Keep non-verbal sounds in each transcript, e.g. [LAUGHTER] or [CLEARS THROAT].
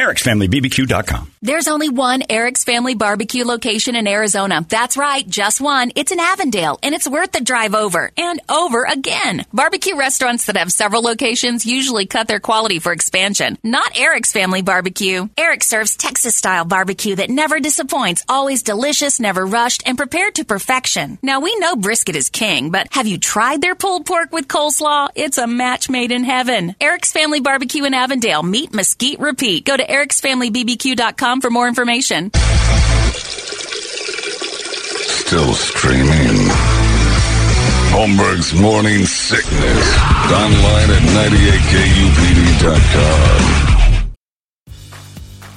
ericsfamilybbq.com. There's only one Eric's Family Barbecue location in Arizona. That's right, just one. It's in Avondale, and it's worth the drive over and over again. Barbecue restaurants that have several locations usually cut their quality for expansion. Not Eric's Family Barbecue. Eric serves Texas style barbecue that never disappoints, always delicious, never rushed, and prepared to perfection. Now, we know brisket is king, but have you tried their pulled pork with coleslaw? It's a match made in heaven. Eric's Family Barbecue in Avondale. Meat Mesquite Repeat. Go to ericsfamilybbq.com for more information. Still streaming. Holmberg's Morning Sickness. Online at 98kupd.com.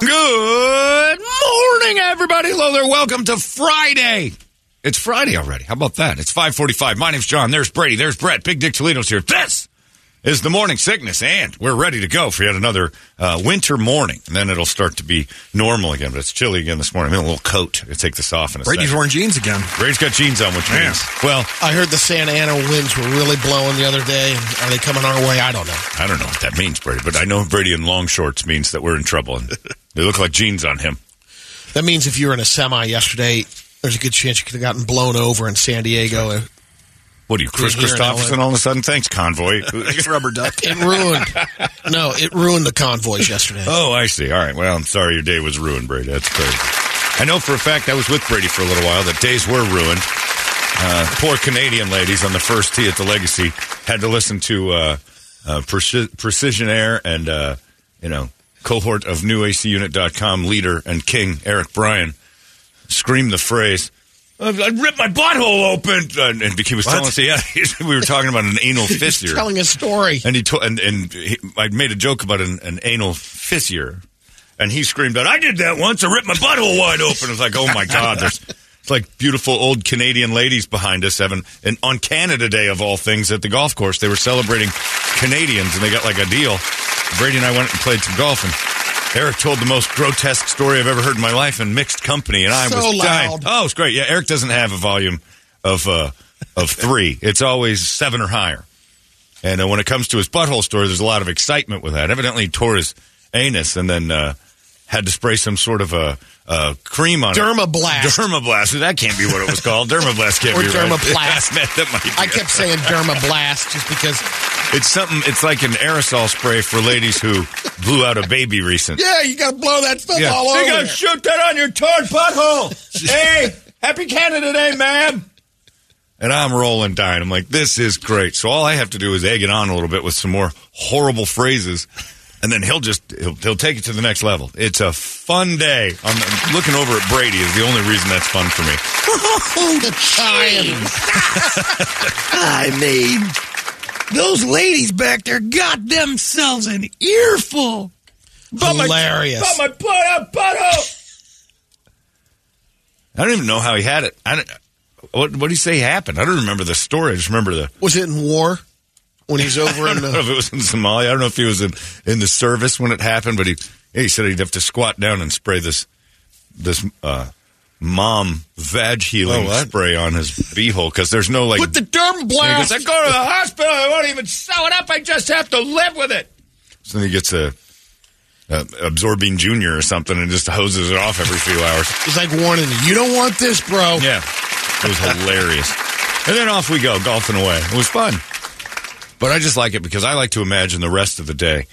Good morning, everybody. Hello there. Welcome to Friday. It's Friday already. How about that? It's 545. My name's John. There's Brady. There's Brett. Big Dick Toledo's here. This is the morning sickness, and we're ready to go for yet another uh, winter morning. And then it'll start to be normal again, but it's chilly again this morning. I'm in a little coat. I'll take this off in a Brady's second. wearing jeans again. Brady's got jeans on, which Man. means, well, I heard the Santa Ana winds were really blowing the other day. Are they coming our way? I don't know. I don't know what that means, Brady, but I know Brady in long shorts means that we're in trouble, and [LAUGHS] they look like jeans on him. That means if you were in a semi yesterday, there's a good chance you could have gotten blown over in San Diego. What are you, Kris Kristofferson, all of a sudden? Thanks, convoy. [LAUGHS] Rubber duck. It ruined. no, it ruined the convoys yesterday. Oh, I see. All right. Well, I'm sorry your day was ruined, Brady. That's crazy. I know for a fact I was with Brady for a little while that days were ruined. Uh, poor Canadian ladies on the first tee at the Legacy had to listen to uh, uh, Preci- Precision Air and, uh, you know, cohort of NewACUnit.com leader and king Eric Bryan scream the phrase, I ripped my butthole open. Uh, and, and he was telling us, yeah, [LAUGHS] we were talking about an anal fissure. Telling a story. And he told, and, and he, I made a joke about an, an anal fissure, and he screamed out, "I did that once! I ripped my butthole wide open!" I was like, "Oh my [LAUGHS] god!" There's it's like beautiful old Canadian ladies behind us having, and on Canada Day of all things at the golf course, they were celebrating Canadians, and they got like a deal. Brady and I went and played some golf, and Eric told the most grotesque story I've ever heard in my life in mixed company, and I So was dying. loud. Oh, it's great. Yeah, Eric doesn't have a volume of uh, of three. It's always seven or higher. And uh, when it comes to his butthole story, there's a lot of excitement with that. Evidently, he tore his anus and then uh, had to spray some sort of a, a cream on Dermablast. it. Dermablast. That can't be what it was called. Dermablast can't Or be right. [LAUGHS] Dermaplast. that, that might be I kept saying Dermablast just because. It's something. It's like an aerosol spray for ladies who blew out a baby recently. Yeah, you got to blow that stuff Yeah. all You over. You gotta shoot that on your torn butthole. [LAUGHS] hey, happy Canada Day, ma'am. And I'm rolling dying. I'm like, this is great. So all I have to do is egg it on a little bit with some more horrible phrases, and then he'll just he'll, he'll take it to the next level. It's a fun day. I'm looking over at Brady is the only reason that's fun for me. Oh, the chimes. [LAUGHS] I mean, those ladies back there got themselves an earful. Hilarious. my butt out butthole. I don't even know how he had it. I don't, what what did he say happened? I don't remember the story. I just remember the Was it in war? When he's [LAUGHS] over I don't know if it was in Somalia. I don't know if he was in, in the service when it happened, but he he said he'd have to squat down and spray this this uh, mom vag healing Oh, spray on his beehole because there's no like. Put the And he goes, I go to the hospital. I won't even sew it up. I just have to live with it. So then he gets a uh, Absorbine Junior or something and just hoses it off every few hours. It's like warning you. You don't want this, bro. Yeah, it was hilarious. And then off we go, golfing away. It was fun. But I just like it because I like to imagine the rest of the day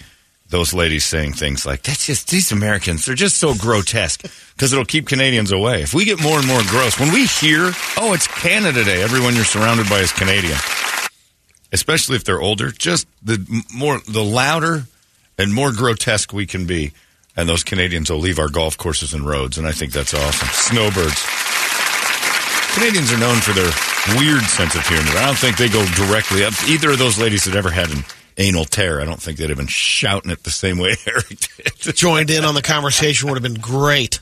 those ladies saying things like, that's just, these Americans, they're just so grotesque because it'll keep Canadians away. If we get more and more gross, when we hear, oh, it's Canada Day, everyone you're surrounded by is Canadian, especially if they're older, just the more, the louder and more grotesque we can be. And those Canadians will leave our golf courses and roads. And I think that's awesome. Snowbirds. Canadians are known for their weird sense of humor. I don't think they go directly up. Either of those ladies had ever had an anal tear. I don't think they'd have been shouting it the same way [LAUGHS] Eric did. Joined in on the conversation would have been great.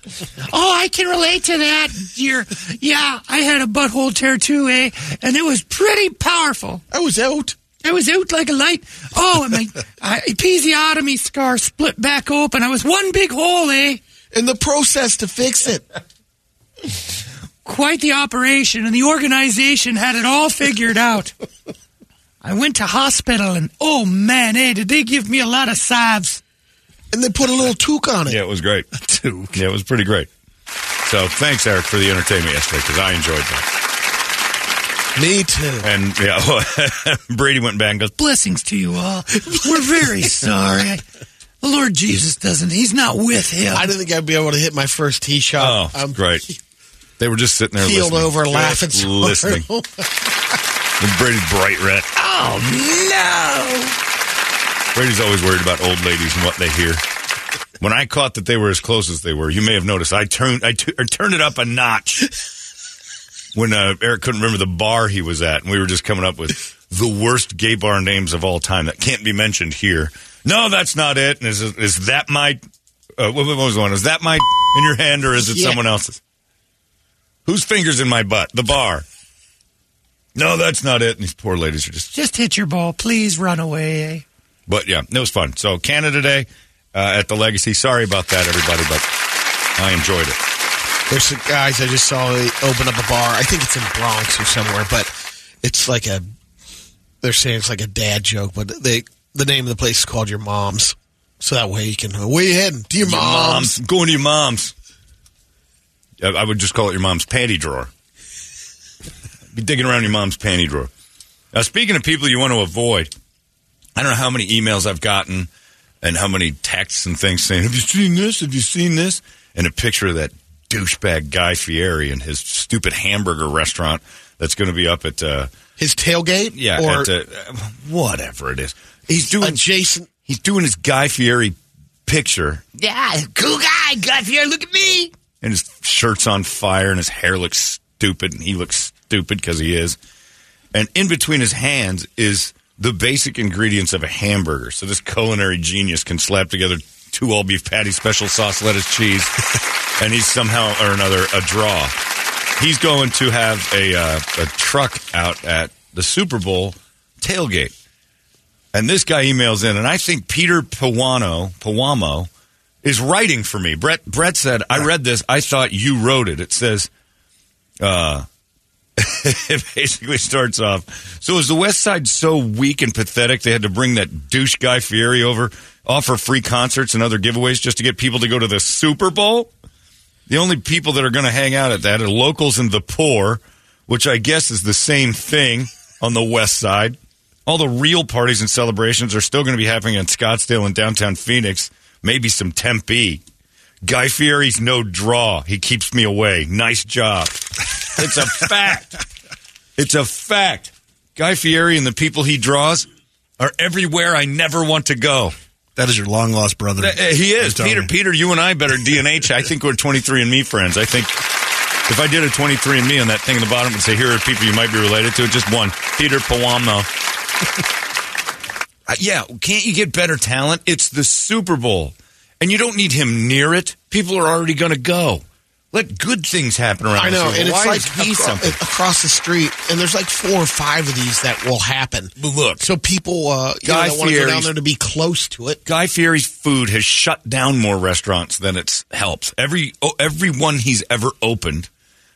Oh, I can relate to that, dear. Yeah, I had a butthole tear too, eh? And it was pretty powerful. I was out. I was out like a light. Oh, and my [LAUGHS] uh, episiotomy scar split back open. I was one big hole, eh? In the process to fix it. Quite the operation, and the organization had it all figured out. I went to hospital, and oh man, eh, did they give me a lot of salves. And they put a little toque on it. Yeah, it was great. Yeah, it was pretty great. So thanks, Eric, for the entertainment yesterday because I enjoyed that. Me too. And yeah, [LAUGHS] Brady went back and goes, Blessings to you all. We're very [LAUGHS] sorry. The Lord Jesus doesn't, he's not with him. I didn't think I'd be able to hit my first tee shot. "Oh, shot. I'm great." [LAUGHS] They were just sitting there Keeled listening. over, laughing. listening. [LAUGHS] And Brady's bright red. oh, no. Brady's always worried about old ladies and what they hear. When I caught that they were as close as they were, you may have noticed I turned I t- or turned it up a notch. When uh, Eric couldn't remember the bar he was at, and we were just coming up with the worst gay bar names of all time that can't be mentioned here. No, that's not it. And is is that my uh, what, what was the one? Is that my in your hand or is it Yeah. someone else's? Whose fingers in my butt? The bar. No, that's not it. And these poor ladies are just Just hit your ball. Please run away, eh? but yeah, it was fun. So Canada Day uh, at the Legacy. Sorry about that, everybody, but I enjoyed it. There's some guys I just saw they open up a bar. I think it's in Bronx or somewhere, but it's like a. They're saying it's like a dad joke, but they the name of the place is called Your Mom's, so that way you can. Where you heading? To your, Your mom's. mom's going to your mom's. I I would just call it your mom's panty drawer. Be digging around your mom's panty drawer. Now, speaking of people you want to avoid, I don't know how many emails I've gotten and how many texts and things saying, "Have you seen this? Have you seen this?" And a picture of that douchebag Guy Fieri and his stupid hamburger restaurant that's going to be up at uh, His tailgate, yeah, or at, uh, whatever it is. He's doing adjacent. he's doing his Guy Fieri picture Yeah, cool guy. Guy here. Look at me. And his shirt's on fire and his hair looks stupid and he looks stupid because he is. And in between his hands is the basic ingredients of a hamburger. So this culinary genius can slap together two all beef patties, special sauce, lettuce, cheese, [LAUGHS] and he's somehow or another a draw. He's going to have a uh, a truck out at the Super Bowl tailgate. And this guy emails in, and I think Peter Pawano, Pawamo is writing for me. Brett Brett said, I read this. I thought you wrote it. It says, uh, [LAUGHS] it basically starts off. So is the West Side so weak and pathetic they had to bring that douche guy Fieri over, offer free concerts and other giveaways just to get people to go to the Super Bowl? The only people that are going to hang out at that are locals and the poor, which I guess is the same thing on the West Side. All the real parties and celebrations are still going to be happening in Scottsdale and downtown Phoenix, maybe some Tempe. Guy Fieri's no draw. He keeps me away. Nice job. It's a fact. It's a fact. Guy Fieri and the people he draws are everywhere I never want to go. That is your long lost brother. Uh, he is. Peter. Peter, you and I better DNH. I think we're 23 and me friends. I think if I did a 23 and me on that thing in the bottom and say, here are people you might be related to, just one. Peter Pawamo. Uh, yeah, can't you get better talent? It's the Super Bowl. And you don't need him near it. People are already going to go. Let good things happen around I know, and it's like is he acro- something? across the street, and there's like four or five of these that will happen. Look, So people, uh, you know, Guy want to go down there to be close to it. Guy Fieri's food has shut down more restaurants than it's helped. Every oh, every one he's ever opened,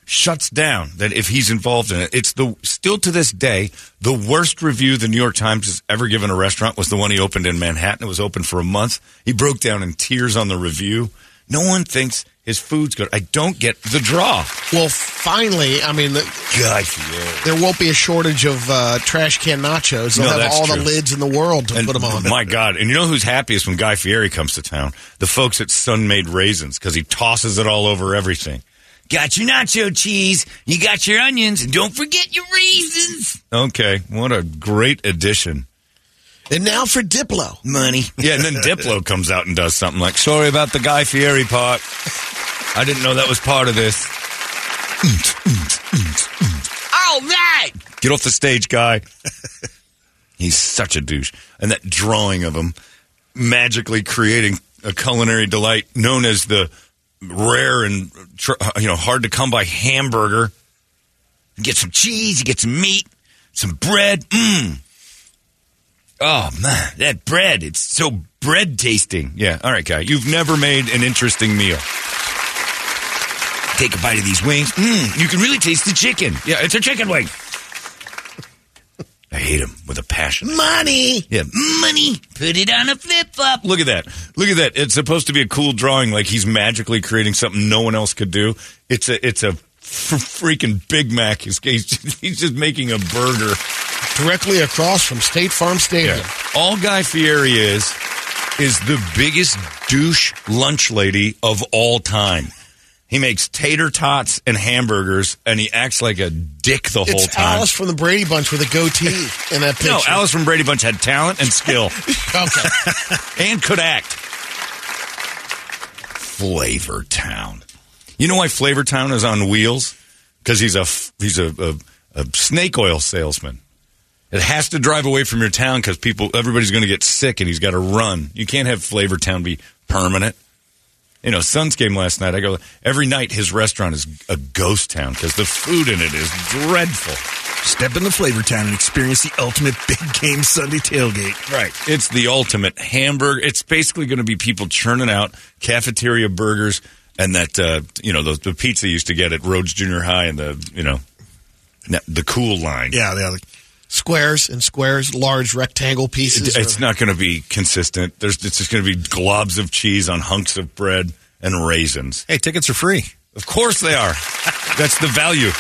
shuts down that if he's involved in it. It's the still to this day the worst review the New York Times has ever given a restaurant was the one he opened in Manhattan. It was open for a month. He broke down in tears on the review. No one thinks his food's good. I don't get the draw. Well, finally, I mean, the, Guy Fieri. there won't be a shortage of uh, trash can nachos. They'll No, have all the lids in the world to And put them on. My God! And you know who's happiest when Guy Fieri comes to town? The folks at Sun-Maid Raisins because he tosses it all over everything. Got your nacho cheese, you got your onions, and don't forget your raisins. Okay, what a great addition. And now for Diplo. Money. [LAUGHS] Yeah, and then Diplo comes out and does something like, "Sorry about the Guy Fieri part. I didn't know that was part of this." All right, get off the stage, guy. He's such a douche, and that drawing of him magically creating a culinary delight known as the rare and you know hard to come by hamburger. You get some cheese, you get some meat, some bread. Mmm. Oh man, that bread, it's so bread tasting. Yeah, all right, guy. You've never made an interesting meal. Take a bite of these wings. Mmm, you can really taste the chicken. Yeah, it's a chicken wing. I hate him with a passion. Money. Yeah, money. Put it on a flip flop. Look at that. Look at that. It's supposed to be a cool drawing, like he's magically creating something no one else could do. It's a it's a f- freaking Big Mac. He's, he's just, he's just making a burger. Directly across from State Farm Stadium. Yeah. All Guy Fieri is is the biggest douche lunch lady of all time. He makes tater tots and hamburgers, and he acts like a dick the whole It's time. Alice from the Brady Bunch with a goatee in that picture. no, Alice from Brady Bunch had talent and skill. [LAUGHS] [LAUGHS] Okay. and could act. Flavor Town. You know why Flavor Town is on wheels? Because he's a he's a, a, a snake oil salesman. It has to drive away from your town because people everybody's going to get sick and he's got to run. You can't have Flavor Town be permanent. You know, Suns game last night. I go every night. His restaurant is a ghost town because the food in it is dreadful. Step in the flavor town and experience the ultimate big game Sunday tailgate. Right. It's the ultimate hamburger. It's basically going to be people churning out cafeteria burgers and that, uh, you know, the, the pizza you used to get at Rhodes Junior High and the, you know, the cool line. Yeah, yeah. Like- Squares and squares, large rectangle pieces. It- it's of- not going to be consistent. There's it's just going to be globs of cheese on hunks of bread and raisins. Hey, tickets are free. Of course they are. That's the value.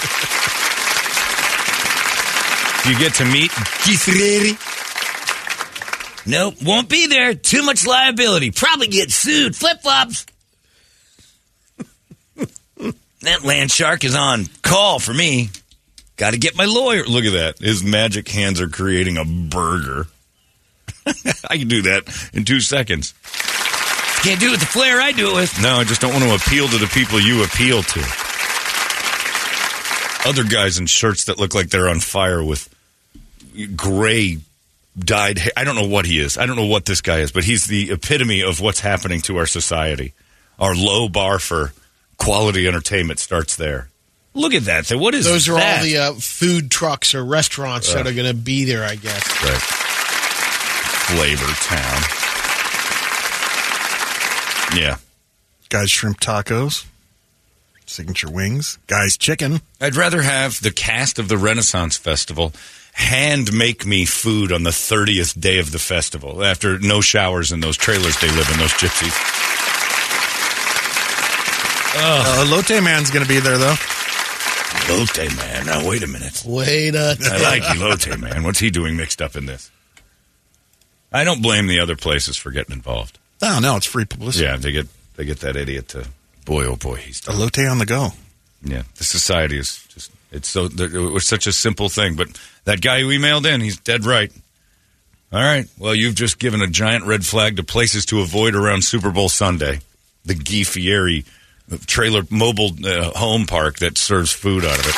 You get to meet Guy Fieri. Nope, won't be there. Too much liability. Probably get sued. Flip flops. that land shark is on call for me. Got to get my lawyer. Look at that. His magic hands are creating a burger. [LAUGHS] I can do that in two seconds. Can't do it with the flair I do it with. No, I just don't want to appeal to the people you appeal to. Other guys in shirts that look like they're on fire with gray dyed hair. I don't know what he is. I don't know what this guy is, but he's the epitome of what's happening to our society. Our low bar for quality entertainment starts there. Look at that. What is Those are that? all the uh, food trucks or restaurants that are going to be there, I guess. Right. Flavor Town. Yeah. Guys shrimp tacos, signature wings, guys chicken. I'd rather have the cast of the Renaissance Festival hand make me food on the 30th day of the festival after no showers in those trailers they live in, those gypsies. Uh, Elote Man's going to be there though. Elote Man. Now, wait a minute. Wait a I like Elote Man. What's he doing mixed up in this? I don't blame the other places for getting involved. Oh no, it's free publicity. Yeah, they get they get that idiot to boy oh boy he's done. Elote on the go. Yeah, the society is just it's so it was such a simple thing, but that guy who emailed in, he's dead right. All right, well you've just given a giant red flag to places to avoid around Super Bowl Sunday. The Guy Fieri trailer mobile uh, home park that serves food out of it.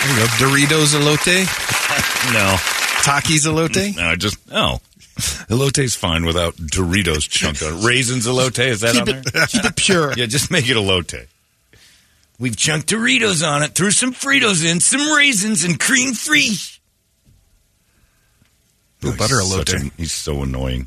There you go. Doritos elote, [LAUGHS] No, Takis elote. no, just no. Elote's fine without Doritos chunked on it. Raisins elote, is that keep on it, there? keep it pure. [LAUGHS] Yeah, just make it elote. We've chunked Doritos on it, threw some Fritos in, some raisins, and cream free. Ooh, butter he's such elote. a- he's so annoying.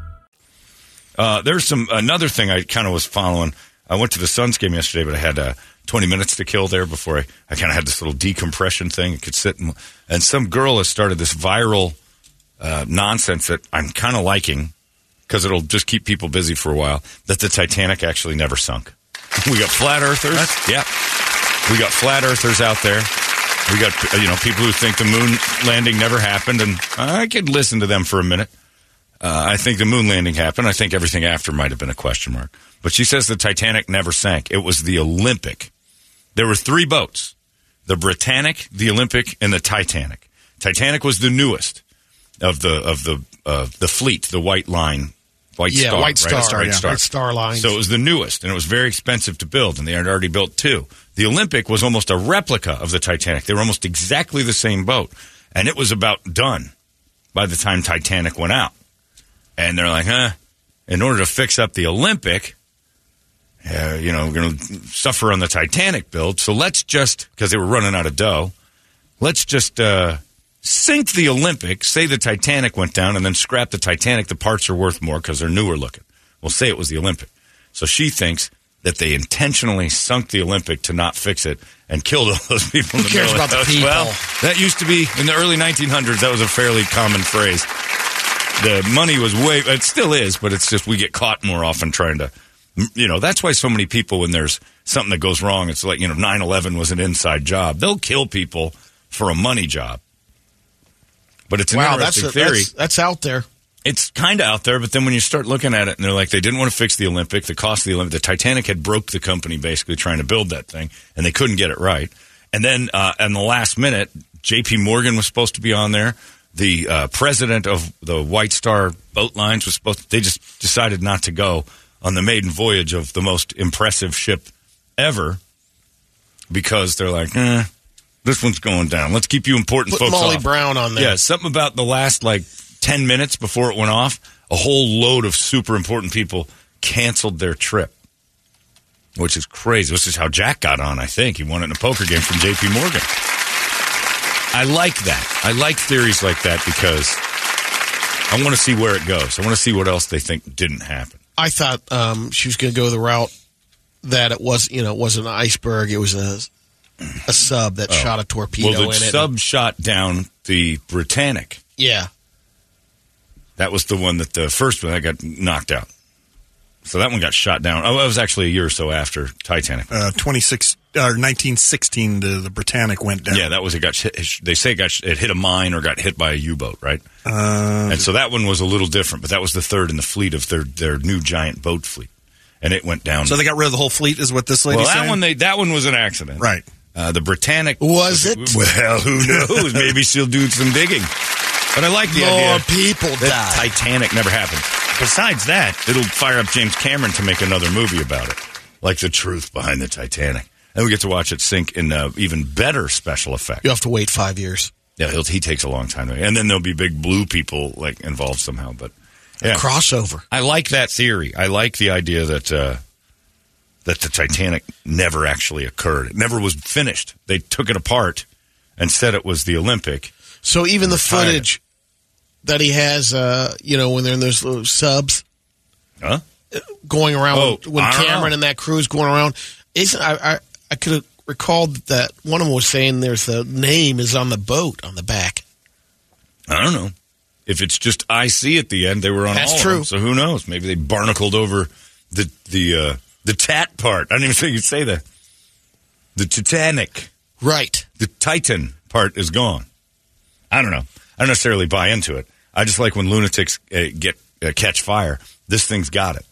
Uh, there's some another thing I kind of was following. I went to the Suns game yesterday, but I had uh, 20 minutes to kill there before I, I kind of had this little decompression thing. I could sit and, and some girl has started this viral uh, nonsense that I'm kind of liking because it'll just keep people busy for a while. That the Titanic actually never sunk. [LAUGHS] we got flat earthers. yeah, we got flat earthers out there. We got you know people who think the moon landing never happened, and I could listen to them for a minute. Uh, I think the moon landing happened. I think everything after might have been a question mark. But she says the Titanic never sank. It was the Olympic. There were three boats the Britannic, the Olympic, and the Titanic. Titanic was the newest of the of the uh, the fleet, the White Line, White Yeah, Star, White right? Star, White yeah. Star, White Star Lines. So it was the newest, and it was very expensive to build, and they had already built two. The Olympic was almost a replica of the Titanic. They were almost exactly the same boat, and it was about done by the time Titanic went out. And they're like, huh? In order to fix up the Olympic, uh, you know, we're going to suffer on the Titanic build. So let's just, because they were running out of dough, let's just uh, sink the Olympic, say the Titanic went down, and then scrap the Titanic. The parts are worth more because they're newer looking. We'll say it was the Olympic. So she thinks that they intentionally sunk the Olympic to not fix it and killed all those people in Who the cares about the people? Well, that used to be in the early 1900s. That was a fairly common phrase. The money was way, it still is, but it's just we get caught more often trying to, you know, that's why so many people, when there's something that goes wrong, it's like, you know, 9 11 was an inside job. They'll kill people for a money job. But it's an Wow, that's, a, theory that's that's out there. it's kind of out there, but then when you start looking at it, and they're like, they didn't want to fix the Olympic, the cost of the Olympic, the Titanic had broke the company basically trying to build that thing, and they couldn't get it right. And then, uh, in the last minute, J.P. Morgan was supposed to be on there. The uh, president of the White Star Boat Lines was supposed. they just decided not to go on the maiden voyage of the most impressive ship ever because they're like, eh, this one's going down. Let's keep you important Put folks Molly off. Brown on there. Yeah, something about the last like 10 minutes before it went off, a whole load of super important people canceled their trip, which is crazy. This is how Jack got on, I think. He won it in a poker game from JP Morgan. I like that. I like theories like that because I want to see where it goes. I want to see what else they think didn't happen. I thought um, she was going to go the route that it was, you know, it wasn't an iceberg. It was a a sub that shot a torpedo Oh. well, the in it. sub shot down the Britannic. yeah, That was the one that the first one that got knocked out. So that one got shot down. Oh, it was actually a year or so after Titanic. Uh, 26, uh, 1916, the, the Britannic went down. Yeah, that was it. Got they say it got it hit a mine or got hit by a U boat, right? Uh, and so that one was a little different, but that was the third in the fleet of their their new giant boat fleet, and it went down. so they got rid of the whole fleet, is what this lady's well, that saying? one they that one was an accident, Right. Uh, the Britannic Was [LAUGHS] it? Well, who [LAUGHS] knows? Maybe she'll do some digging. But I like the idea. more idea people that died. Titanic never happened. Besides that, it'll fire up James Cameron to make another movie about it, like the truth behind the Titanic, and we get to watch it sink in uh, even better special effects. you have to wait five years. Yeah, he'll, he takes a long time, and then there'll be big blue people like involved somehow. But yeah, Crossover. I like that theory. I like the idea that uh, that the Titanic never actually occurred. It never was finished. They took it apart and said it was the Olympic. So even the footage that he has, uh, you know, when they're in those little subs Huh? going around Oh, when, when Cameron know. and that crew's going around, isn't I? I, I could have recalled that one of them was saying there's the name is on the boat on the back. I don't know. If it's just IC at the end, they were on That's all of true. them, so who knows? Maybe they barnacled over the the uh, the tat part. I don't even [LAUGHS] think you'd say that. The Titanic, Right. the Titan part is gone. I don't know. I don't necessarily buy into it. I just like when lunatics uh, get uh, catch fire. This thing's got it.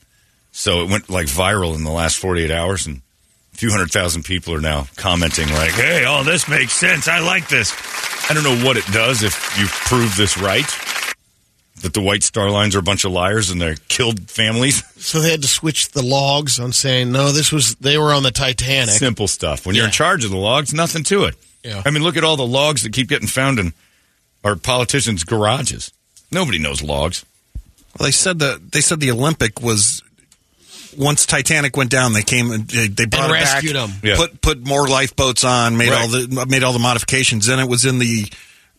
So it went like viral in the last 48 hours, and few hundred thousand people are now commenting like, "Hey, all this makes sense. I like this." I don't know what it does if you prove this right, that the White Star Lines are a bunch of liars and they killed families. [LAUGHS] So they had to switch the logs on saying no. This was they were on the Titanic. Simple stuff. When you're in charge of the logs, nothing to it. Yeah. I mean, look at all the logs that keep getting found in our politicians' garages. Nobody knows logs. Well, they said that they said the Olympic was once Titanic went down, they came and they, they brought And it rescued back, 'em. Yeah. put put more lifeboats on, made all the made all the modifications. Then it was in the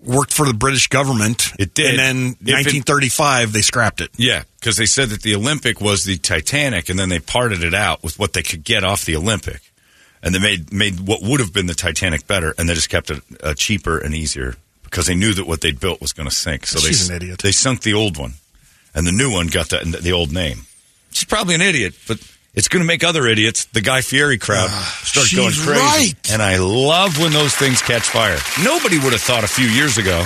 worked for the British government. It did. and then If it- 1935 they scrapped it. Yeah, because they said that the Olympic was the Titanic, and then they parted it out with what they could get off the Olympic, and they made made what would have been the Titanic better, and they just kept it uh, cheaper and easier because they knew that what they'd built was going to sink. So She's they an idiot. They sunk the old one, and the new one got the the old name. She's probably an idiot, but. It's going to make other idiots, the Guy Fieri crowd, ah, start she's going crazy. right. And I love when those things catch fire. Nobody would have thought a few years ago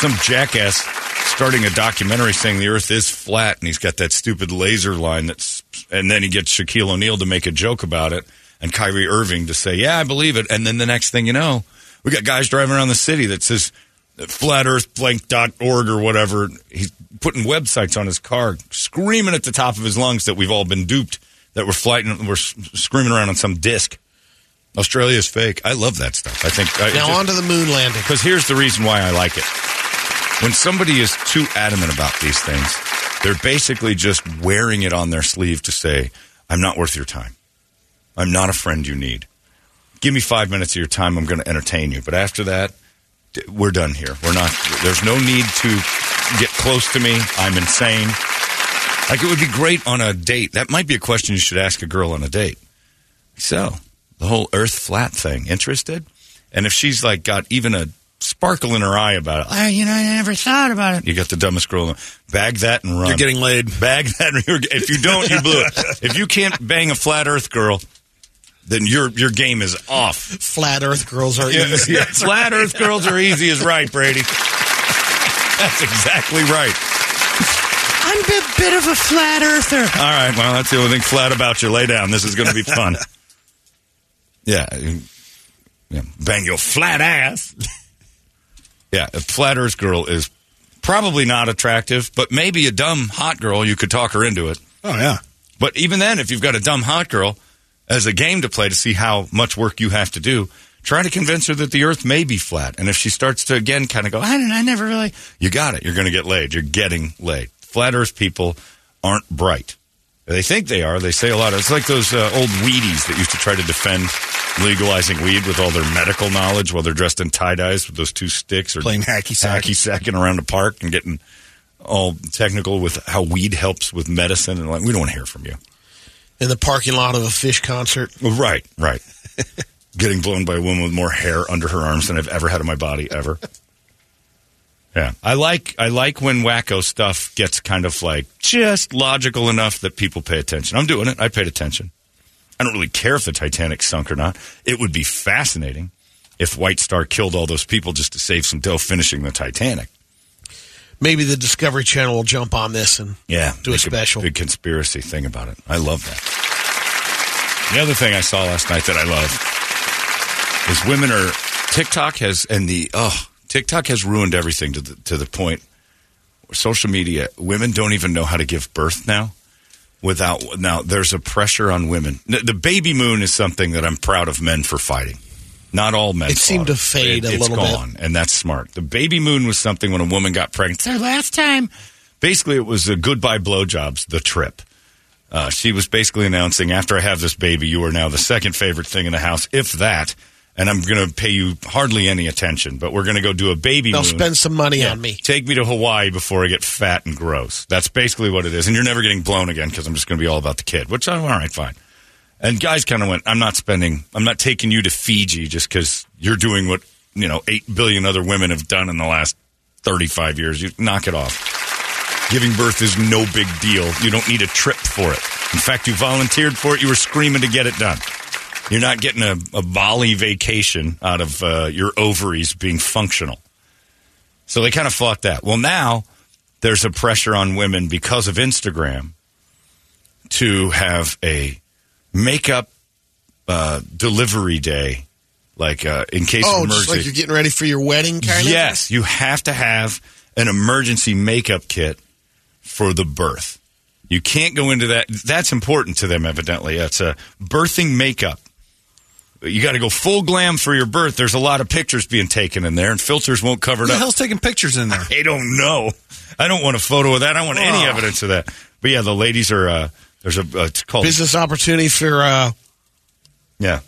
some jackass starting a documentary saying the Earth is flat, and he's got that stupid laser line that's, and then he gets Shaquille O'Neal to make a joke about it, and Kyrie Irving to say, "Yeah, I believe it," and then the next thing you know, we got guys driving around the city that says flat earth blank dot org or whatever. He's putting websites on his car, screaming at the top of his lungs that we've all been duped, that we're flying, we're screaming around on some disc. Australia's fake. I love that stuff. I think I, now on to the moon landing. because here's the reason why I like it. When somebody is too adamant about these things, they're basically just wearing it on their sleeve to say, I'm not worth your time. I'm not a friend you need. Give me five minutes of your time. I'm going to entertain you. But after that, we're done here. We're not, there's no need to get close to me. I'm insane. Like it would be great on a date. That might be a question you should ask a girl on a date. So, the whole Earth flat thing, interested? And if she's like got even a sparkle in her eye about it, I, you know, I never thought about it. you got the dumbest girl. in the- Bag that and run. You're getting laid. Bag that. and you're- If you don't, you blew it. [LAUGHS] If you can't bang a flat Earth girl, then your your game is off. Flat Earth girls are easy. [LAUGHS] yeah, flat Earth girls are easy is right, Brady. That's exactly right. I'm a bit, bit of a flat earther. All right. Well, that's the only thing flat about you. Lay down. This is going to be fun. [LAUGHS] yeah. yeah. Bang your flat ass. yeah. A flat earth girl is probably not attractive, but maybe a dumb hot girl, you could talk her into it. Oh yeah. But even then, if you've got a dumb hot girl as a game to play to see how much work you have to do, try to convince her that the earth may be flat. And if she starts to again kind of go, I don't know, I never really, you got it. You're going to get laid. You're getting laid. Flat earth people aren't bright. They think they are. They say a lot. Of, It's like those uh, old weedies that used to try to defend legalizing weed with all their medical knowledge while they're dressed in tie dyes with those two sticks or Playing hacky sack. hacky sacking around a park and getting all technical with how weed helps with medicine. And like, we don't want to hear from you. In the parking lot of a Phish concert. Right, right. [LAUGHS] Getting blown by a woman with more hair under her arms than I've ever had in my body ever. [LAUGHS] Yeah, I like I like when wacko stuff gets kind of like just logical enough that people pay attention. I'm doing it. I paid attention. I don't really care if the Titanic sunk or not. It would be fascinating if White Star killed all those people just to save some dough finishing the Titanic. Maybe the Discovery Channel will jump on this and Yeah, do a special. big conspiracy thing about it. I love that. The other thing I saw last night that I love is women are TikTok has and the oh TikTok has ruined everything to the to the point where social media women don't even know how to give birth now without now there's a pressure on women. The, baby moon is something that I'm proud of men for fighting. Not all men. It seemed to fade a it's little bit. gone, and that's smart. The baby moon was something when a woman got pregnant. Their last time. Basically, it was a goodbye blowjobs, the trip. Uh, she was basically announcing, after I have this baby, you are now the second favorite thing in the house, if that. And I'm going to pay you hardly any attention, but we're going to go do a baby They'll moon. spend some money Yeah. on me. Take me to Hawaii before I get fat and gross. That's basically what it is. And you're never getting blown again because I'm just going to be all about the kid, which I'm all right, fine. And guys kind of went, I'm not spending, I'm not taking you to Fiji just because you're doing what, you know, 8 billion other women have done in the last 35 years. You knock it off. Giving birth is no big deal. You don't need a trip for it. In fact, you volunteered for it. You were screaming to get it done. You're not getting a, a Bali vacation out of uh, your ovaries being functional. So they kind of fought that. Well, now there's a pressure on women because of Instagram to have a makeup uh, delivery day, like uh, in case Oh, of emergency. like you're getting ready for your wedding kind of? Yes, you have to have an emergency makeup kit for the birth. You can't go into that. That's important to them, evidently. It's a birthing makeup. You got to go full glam for your birth. There's a lot of pictures being taken in there, and filters won't cover Who it the up. hell's taking pictures in there? [LAUGHS] I don't know. I don't want a photo of that. I don't want any Oh. evidence of that. But yeah, the ladies are. Uh, there's a. Uh, it's called. Business opportunity for uh, Yeah,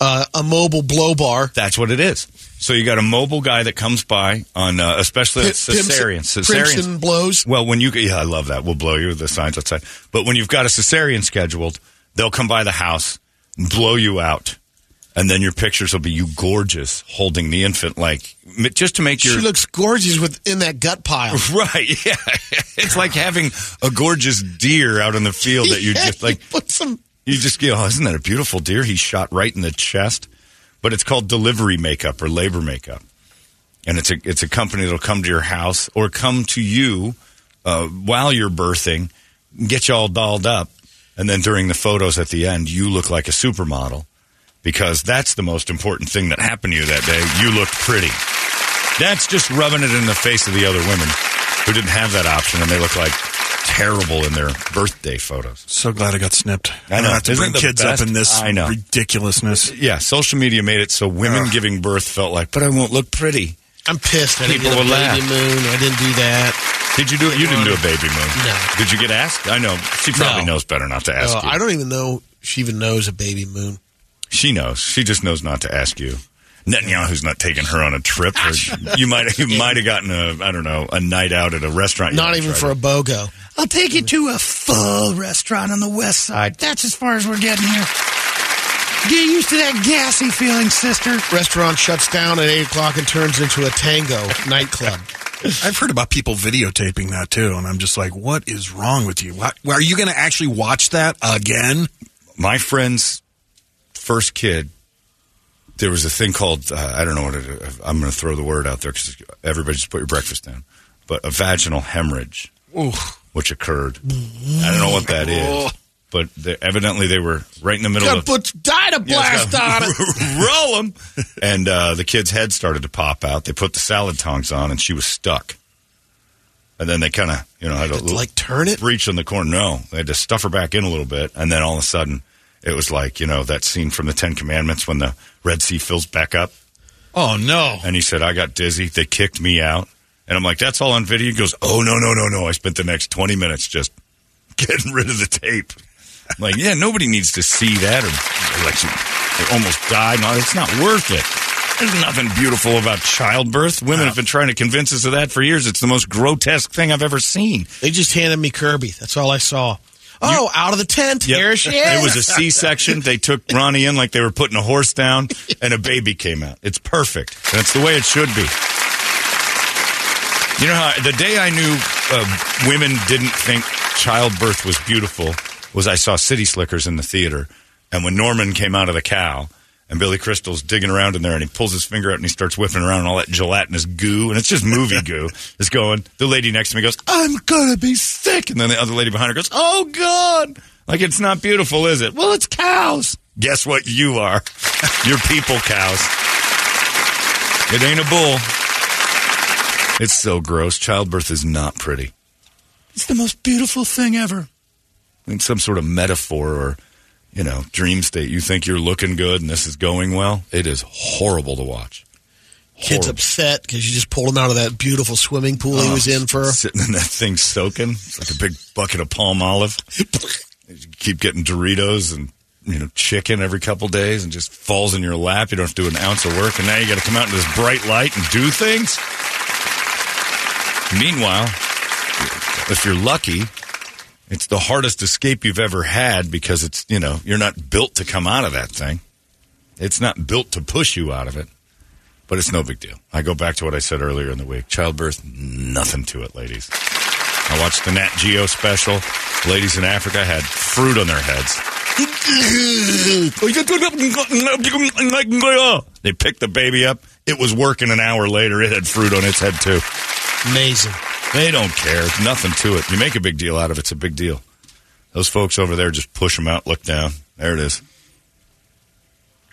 uh, a mobile blow bar. that's what it is. So you got a mobile guy that comes by on, uh, especially Pim- pimps- cesarean. Cesarean blows. Well, when you yeah, I love that. We'll blow you the signs outside. But when you've got a cesarean scheduled, they'll come by the house, blow you out, and then your pictures will be you gorgeous holding the infant, like just to make your She looks gorgeous within that gut pile. [LAUGHS] right. Yeah, [LAUGHS] it's like having a gorgeous deer out in the field that you [LAUGHS] Yeah, just like. put some. You just go, oh, isn't that a beautiful deer? He shot right in the chest. But it's called delivery makeup or labor makeup, and it's a it's a company that'll come to your house or come to you uh, while you're birthing, get you all dolled up, and then during the photos at the end, you look like a supermodel because that's the most important thing that happened to you that day. You looked pretty. That's just rubbing it in the face of the other women who didn't have that option, and they look like terrible in their birthday photos. So glad I got snipped. I know. don't have to Isn't bring kids best? up in this I know. ridiculousness. Yeah, social media made it so women giving birth felt like, but I won't look pretty. I'm pissed. I didn't People get a will baby laugh. moon. I didn't do that. Did you do it? You didn't do a baby moon. No. Did you get asked? I know. She probably No. knows better not to ask Uh, you. I don't even know she even knows a baby moon. She knows. She just knows not to ask you. Netanyahu's not taking her on a trip. Or you might you might have gotten a I don't know a night out at a restaurant. Not even try for a BOGO. I'll take you to a full restaurant on the west side. That's as far as we're getting here. Get used to that gassy feeling, sister. Restaurant shuts down at 8 o'clock and turns into a tango nightclub. I've heard about people videotaping that too, and I'm just like, what is wrong with you? What, are you going to actually watch that again? my friend's first kid. There was a thing called uh, I don't know what it. I'm going to throw the word out there because everybody just put your breakfast down. But a vaginal hemorrhage, which occurred. I don't know what that is, but they, evidently they were right in the middle Gotta of put Dynablast on it. [LAUGHS] roll them. And uh, the kid's head started to pop out. They put the salad tongs on, and she was stuck. And then they kind of, you know, had a little like turn it? breach in the corner. No, they had to stuff her back in a little bit, and then all of a sudden, it was like you know that scene from the Ten Commandments when the Red Sea fills back up, Oh no! and he said, "I got dizzy. They kicked me out." And I'm like, "That's all on video." He goes, "Oh no, no, no, no! I spent the next 20 minutes just [LAUGHS] getting rid of the tape." I'm like, yeah, nobody needs to see that, or like she they almost died. No, it's not worth it. There's nothing beautiful about childbirth. Women have been trying to convince us of that for years. It's the most grotesque thing I've ever seen. They just handed me Kirby. That's all I saw. Oh, out of the tent. Yep. Here she is. It was a C-section. They took Ronnie in like they were putting a horse down, [LAUGHS] and a baby came out. It's perfect. That's the way it should be. You know how the day I knew uh, women didn't think childbirth was beautiful was I saw City Slickers in the theater, and when Norman came out of the cow. And Billy Crystal's digging around in there, and he pulls his finger out and he starts whipping around, and all that gelatinous goo, and it's just movie [LAUGHS] goo, is going. The lady next to me goes, "I'm gonna be sick," and then the other lady behind her goes, "Oh God!" Like it's not beautiful, is it? Well, it's cows. Guess what? You are. [LAUGHS] You're people cows. It ain't a bull. It's so gross. Childbirth is not pretty. It's the most beautiful thing ever. It's some sort of metaphor or, you know, dream state. You think you're looking good and this is going well. It is horrible to watch. Kid's upset because you just pulled him out of that beautiful swimming pool he Oh, was in for. sitting in that thing soaking. It's like a big bucket of Palmolive. You [LAUGHS] keep getting Doritos and you know chicken every couple days, and just falls in your lap. You don't have to do an ounce of work, and now you got to come out in this bright light and do things. Meanwhile, if you're lucky, it's the hardest escape you've ever had because it's you know you're not built to come out of that thing. It's not built to push you out of it. But it's no big deal. I go back to what I said earlier in the week. Childbirth, nothing to it, ladies. I watched the Nat Geo special. Ladies in Africa had fruit on their heads. They picked the baby up. It was working an hour later. It had fruit on its head, too. Amazing. They don't care. There's nothing to it. You make a big deal out of it, it's a big deal. Those folks over there just push them out, look down. There it is.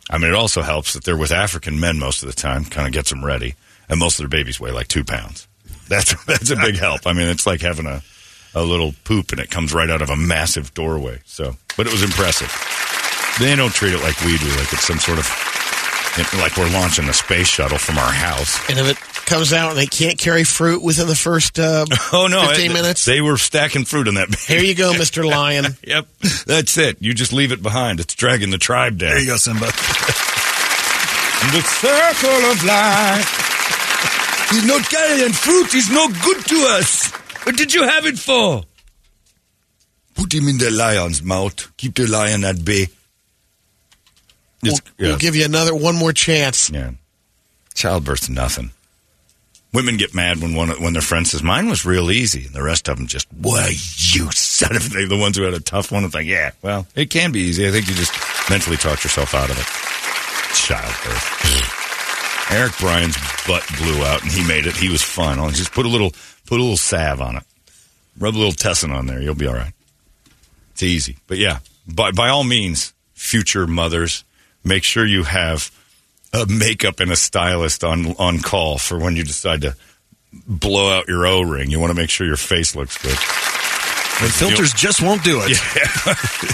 I mean, it also helps that they're with African men most of the time, kind of gets them ready. And most of their babies weigh like two pounds. That's [LAUGHS] that's a big help. I mean, it's like having a a little poop and it comes right out of a massive doorway. So, but it was impressive. They don't treat it like we do, like it's some sort of like we're launching a space shuttle from our house. It comes out and they can't carry fruit within the first uh, [LAUGHS] Oh no, 15 it- minutes, They were stacking fruit in that. here you go, [LAUGHS] Mr. Lion. Yep, that's it. You just leave it behind. It's dragging the tribe down. There you go, Simba. [LAUGHS] The circle of life. He's not carrying fruit. He's no good to us. What did you have it for? Put him in the lion's mouth. Keep the lion at bay. We'll, It's- we'll give you another one more chance. Yeah. Childbirth's nothing. Women get mad when one when their friend says mine was real easy, and the rest of them just why you son of a-" the ones who had a tough one. It's like yeah, well, it can be easy. I think you just mentally talk yourself out of it. Childbirth. Eric Bryan's butt blew out, and he made it. He was fun. I'll just put a little put a little salve on it, rub a little Desitin on there. You'll be all right. It's easy, but yeah, by by all means, future mothers, make sure you have a makeup and a stylist on on call for when you decide to blow out your O ring. You want to make sure your face looks good. The filters just won't do it.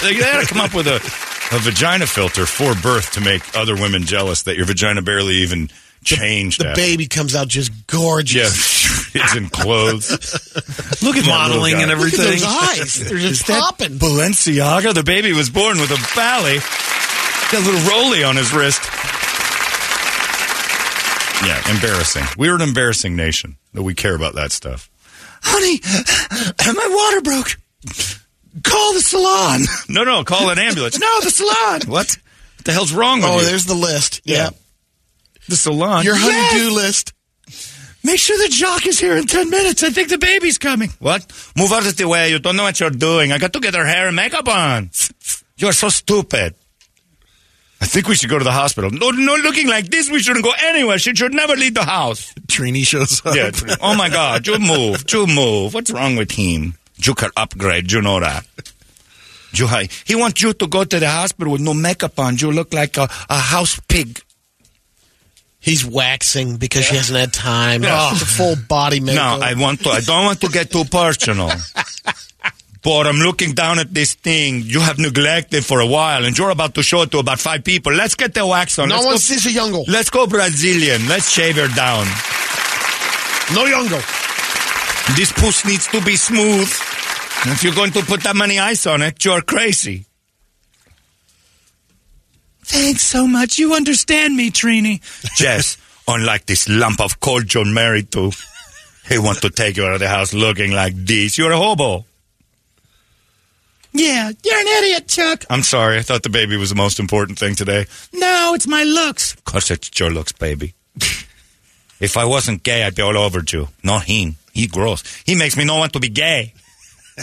they got to come up with a, a vagina filter for birth to make other women jealous that your vagina barely even changed. The after. baby comes out just gorgeous. Yeah, [LAUGHS] it's in clothes. Look at that Modeling and everything. Look at those eyes. [LAUGHS] They're just Is that popping. Balenciaga. The baby was born with a belly. Got a little roly on his wrist. Yeah, embarrassing. We're an embarrassing nation that we care about that stuff. Honey, [CLEARS THROAT] my water broke. Call the salon. [LAUGHS] No, no, call an ambulance. no, the salon. What? What the hell's wrong with Oh, you? Oh, there's the list. Yeah. the salon. Your Yes! honey-do list. Make sure the jock is here in 10 minutes. I think the baby's coming. What? Move out of the way. You don't know what you're doing. I got to get her hair and makeup on. [LAUGHS] You're so stupid. I think we should go to the hospital. No, no, looking like this, we shouldn't go anywhere. She should never leave the house. Trini shows up. Yeah. oh my God. You move. You move. What's wrong with him? You can upgrade. You know that. You, he wants you to go to the hospital with no makeup on. You look like a, a house pig. He's waxing because she hasn't had time. Yeah. It's a full body No. I want to. I don't want to get too personal. [LAUGHS] But I'm looking down at this thing you have neglected for a while, and you're about to show it to about five people. Let's get the wax on. no Let's one go, sees a youngle. Let's go Brazilian. Let's shave her down. No youngle. This puss needs to be smooth. If you're going to put that many ice on it, you're crazy. Thanks so much. You understand me, Trini. Jess, [LAUGHS] unlike this lump of coal you're married to, he wants to take you out of the house looking like this. You're a hobo. Yeah, you're an idiot, Chuck. I'm sorry. I thought the baby was the most important thing today. No, it's my looks. Of course, it's your looks, baby. [LAUGHS] if I wasn't gay, I'd be all over you. Not him. He gross. He makes me not want to be gay.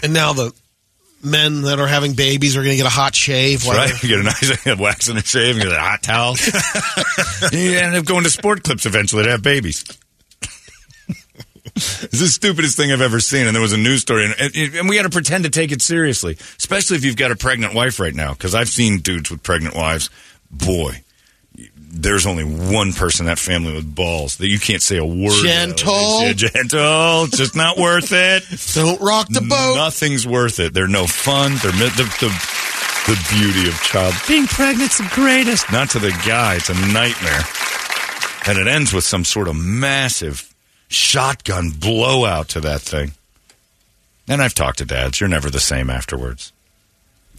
And now the men that are having babies are going to get a hot shave. while right? You get a nice [LAUGHS] wax and a shave, and get a hot towel. you end up going to sport clips eventually to have babies. It's the stupidest thing I've ever seen. And there was a news story, and, and, and we had to pretend to take it seriously, especially if you've got a pregnant wife right now. Because I've seen dudes with pregnant wives. Boy, there's only one person in that family with balls that you can't say a word. Gentle. Gentle. Just not worth it. Don't rock the boat. Nothing's worth it. They're no fun. They're the, the, the beauty of child Being pregnant's the greatest. not to the guy. It's a nightmare. And it ends with some sort of massive shotgun blowout to that thing. And I've talked to dads. You're never the same afterwards.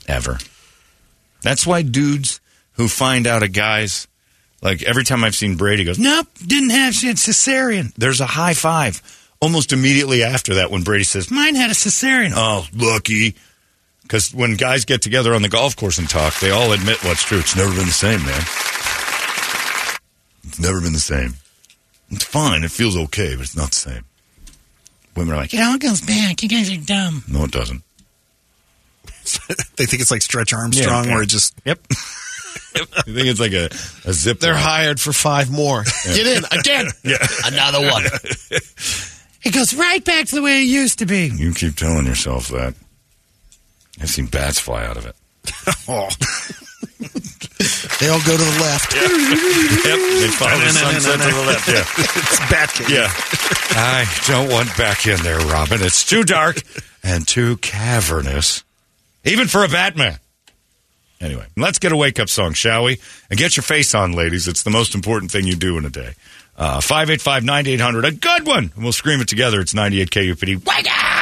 Ever. That's why dudes who find out a guy's, like every time I've seen Brady goes, Nope, didn't have shit cesarean. there's a high five almost immediately after that when Brady says, Mine had a cesarean. Oh, lucky. Because when guys get together on the golf course and talk, they all admit what's true. It's never been the same, man. It's never been the same. It's fine. It feels okay, but it's not the same. Women are like, It all goes back. You guys are dumb. no, it doesn't. [LAUGHS] they think it's like Stretch Armstrong, Yeah. where it just Yep. [LAUGHS] yep. You think it's like a, a zip They're line. hired for five more. Get in [LAUGHS] again. Yeah. Another one. It goes right back to the way it used to be. You keep telling yourself that. I've seen bats fly out of it. oh, They all go to the left. [LAUGHS] yep, they follow the sunset to the left. Yeah. [LAUGHS] it's Batcave. Yeah. I don't want back in there, Robin. It's too dark and too cavernous, even for a Batman. Anyway, let's get a wake up song, shall we? And get your face on, ladies. It's the most important thing you do in a day. Uh, 585 9800, a good one. And we'll scream it together. It's 98 KUPD. Wake up!